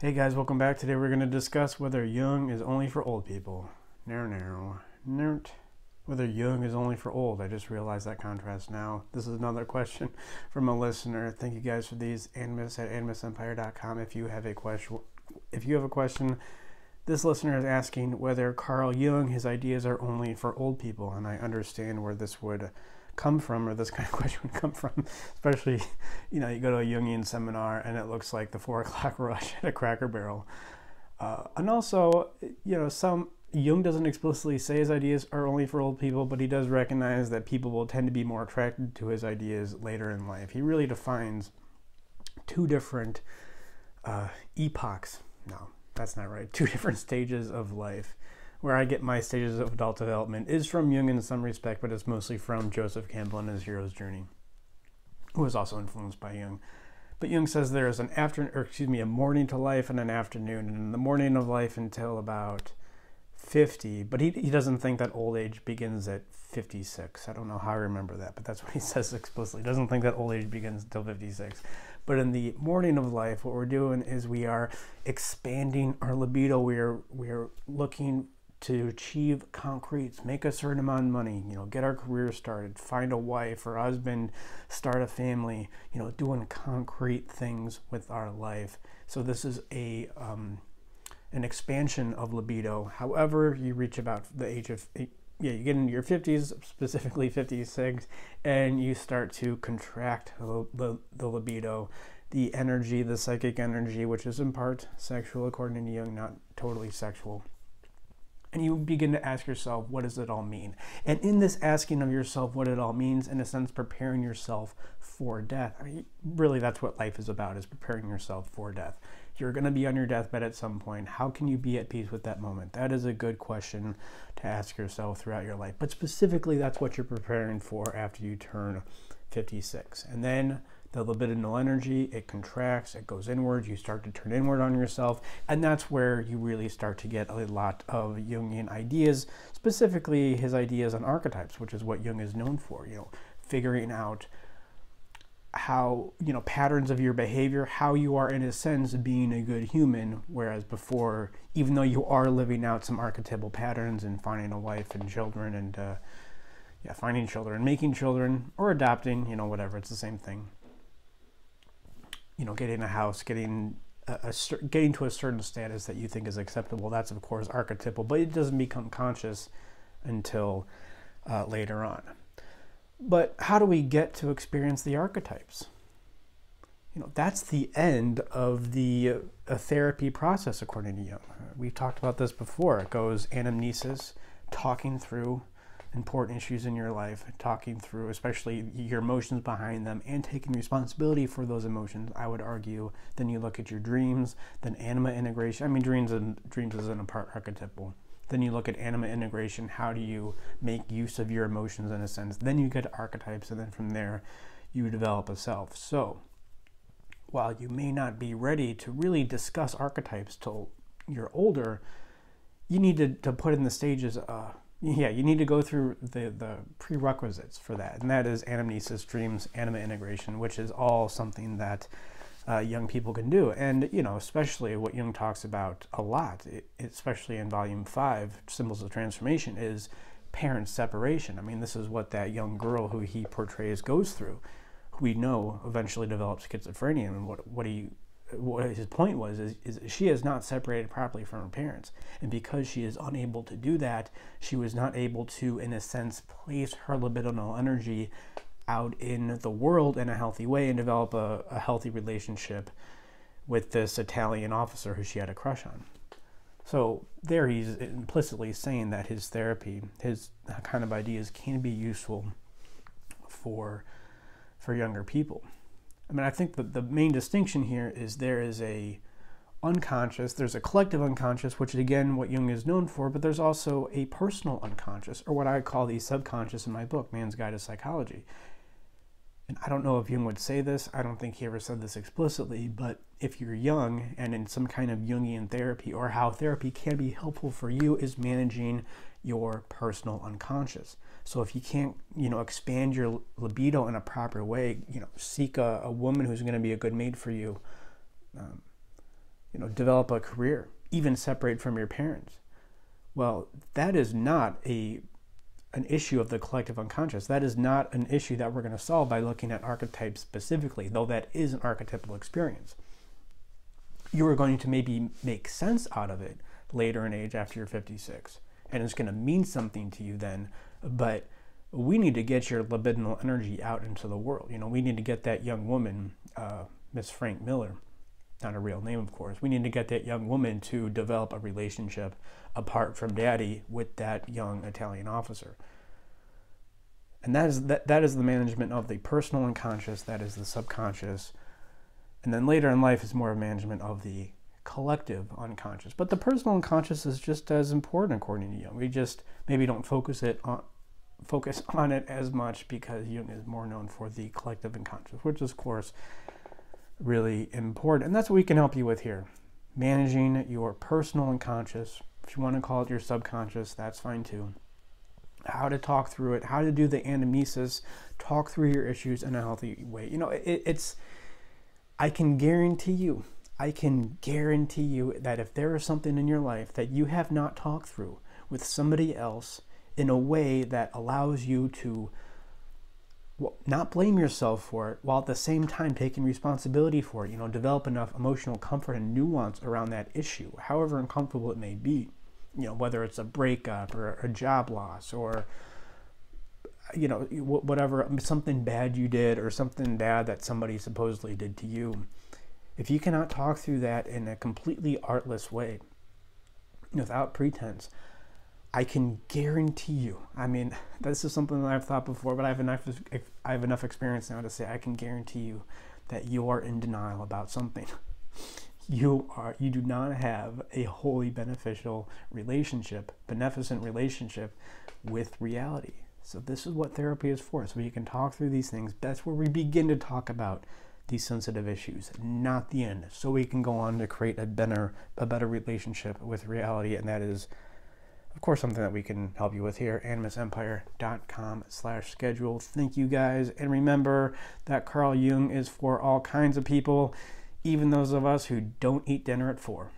Hey guys, welcome back. Today we're going to discuss whether Jung is only for old people. No, no, no. Whether Jung is only for old. I just realized that contrast now. This is another question from a listener. Thank you guys for these. Animus at animusempire.com. If you have a question, if you have a question, this listener is asking whether Carl Jung, his ideas are only for old people, and I understand where this would come from or this kind of question would come from especially you know you go to a jungian seminar and it looks like the four o'clock rush at a cracker barrel. Uh, and also you know some jung doesn't explicitly say his ideas are only for old people but he does recognize that people will tend to be more attracted to his ideas later in life. He really defines two different uh, epochs. No that's not right. Two different stages of life where I get my stages of adult development is from Jung in some respect, but it's mostly from Joseph Campbell and his hero's journey, who was also influenced by Jung. But Jung says there is an after, or excuse me, a morning to life and an afternoon, and in the morning of life until about 50. But he, he doesn't think that old age begins at 56. I don't know how I remember that, but that's what he says explicitly. He doesn't think that old age begins until 56. But in the morning of life, what we're doing is we are expanding our libido. We are we are looking to achieve concretes, make a certain amount of money, you know, get our career started, find a wife or husband, start a family, you know, doing concrete things with our life. So this is a um, an expansion of libido. However, you reach about the age of yeah, you get into your 50s, specifically 56, and you start to contract the, the, the libido, the energy, the psychic energy, which is in part sexual, according to Jung, not totally sexual and you begin to ask yourself, what does it all mean? And in this asking of yourself what it all means, in a sense, preparing yourself for death. I mean, really, that's what life is about: is preparing yourself for death. You're going to be on your deathbed at some point. How can you be at peace with that moment? That is a good question to ask yourself throughout your life. But specifically, that's what you're preparing for after you turn 56. And then the libidinal energy, it contracts, it goes inward, you start to turn inward on yourself, and that's where you really start to get a lot of Jungian ideas, specifically his ideas on archetypes, which is what Jung is known for, you know, figuring out how, you know, patterns of your behavior, how you are in a sense being a good human, whereas before, even though you are living out some archetypal patterns and finding a wife and children and, uh, yeah, finding children, making children, or adopting, you know, whatever, it's the same thing you know, getting a house, getting a, a, getting to a certain status that you think is acceptable. That's of course archetypal, but it doesn't become conscious until uh, later on. But how do we get to experience the archetypes? You know, that's the end of the uh, therapy process, according to Jung. We've talked about this before. It goes anamnesis, talking through important issues in your life, talking through, especially your emotions behind them, and taking responsibility for those emotions. I would argue. Then you look at your dreams, then anima integration. I mean, dreams and dreams is an archetypal. Then you look at anima integration. How do you make use of your emotions in a sense? Then you get archetypes, and then from there, you develop a self. So, while you may not be ready to really discuss archetypes till you're older, you need to, to put in the stages. Uh, yeah, you need to go through the, the prerequisites for that, and that is anamnesis, dreams, anima integration, which is all something that uh, young people can do. And, you know, especially what Jung talks about a lot, especially in volume five, Symbols of Transformation, is parent separation. I mean, this is what that young girl who he portrays goes through, who we know eventually develops schizophrenia. And what, what he what his point was is, is she has not separated properly from her parents. And because she is unable to do that she was not able to in a sense place her libidinal energy out in the world in a healthy way and develop a, a healthy relationship with this italian officer who she had a crush on. So there he's implicitly saying that his therapy his kind of ideas can be useful for for younger people I mean, I think that the main distinction here is there is a unconscious, there's a collective unconscious, which is again what Jung is known for, but there's also a personal unconscious, or what I call the subconscious in my book, Man's Guide to Psychology. And I don't know if Jung would say this, I don't think he ever said this explicitly, but if you're young and in some kind of Jungian therapy, or how therapy can be helpful for you, is managing your personal unconscious. So if you can't, you know, expand your libido in a proper way, you know, seek a, a woman who's going to be a good mate for you. Um, you know, develop a career, even separate from your parents. Well, that is not a an issue of the collective unconscious. That is not an issue that we're going to solve by looking at archetypes specifically, though that is an archetypal experience. You are going to maybe make sense out of it later in age after you're 56, and it's going to mean something to you then, but we need to get your libidinal energy out into the world. You know, we need to get that young woman, uh, Miss Frank Miller, not a real name, of course. We need to get that young woman to develop a relationship apart from daddy with that young Italian officer. And that is that, that is the management of the personal unconscious, that is the subconscious. And then later in life is more of management of the collective unconscious. But the personal unconscious is just as important according to Jung. We just maybe don't focus it on focus on it as much because Jung is more known for the collective unconscious, which is of course really important. And that's what we can help you with here. Managing your personal unconscious. If you want to call it your subconscious, that's fine too. How to talk through it, how to do the anamnesis, talk through your issues in a healthy way. You know, it, it's, I can guarantee you, I can guarantee you that if there is something in your life that you have not talked through with somebody else in a way that allows you to not blame yourself for it while at the same time taking responsibility for it you know develop enough emotional comfort and nuance around that issue however uncomfortable it may be. You know whether it's a breakup or a job loss or you know whatever something bad you did or something bad that somebody supposedly did to you. If you cannot talk through that in a completely artless way without pretense I can guarantee you. I mean, this is something that I've thought before, but I have enough I have enough experience now to say I can guarantee you that you are in denial about something. You are you do not have a wholly beneficial relationship, beneficent relationship with reality. So this is what therapy is for. So you can talk through these things. That's where we begin to talk about these sensitive issues, not the end. So we can go on to create a better a better relationship with reality, and that is of course, something that we can help you with here, animusempire.com slash schedule. Thank you guys. And remember that Carl Jung is for all kinds of people, even those of us who don't eat dinner at four.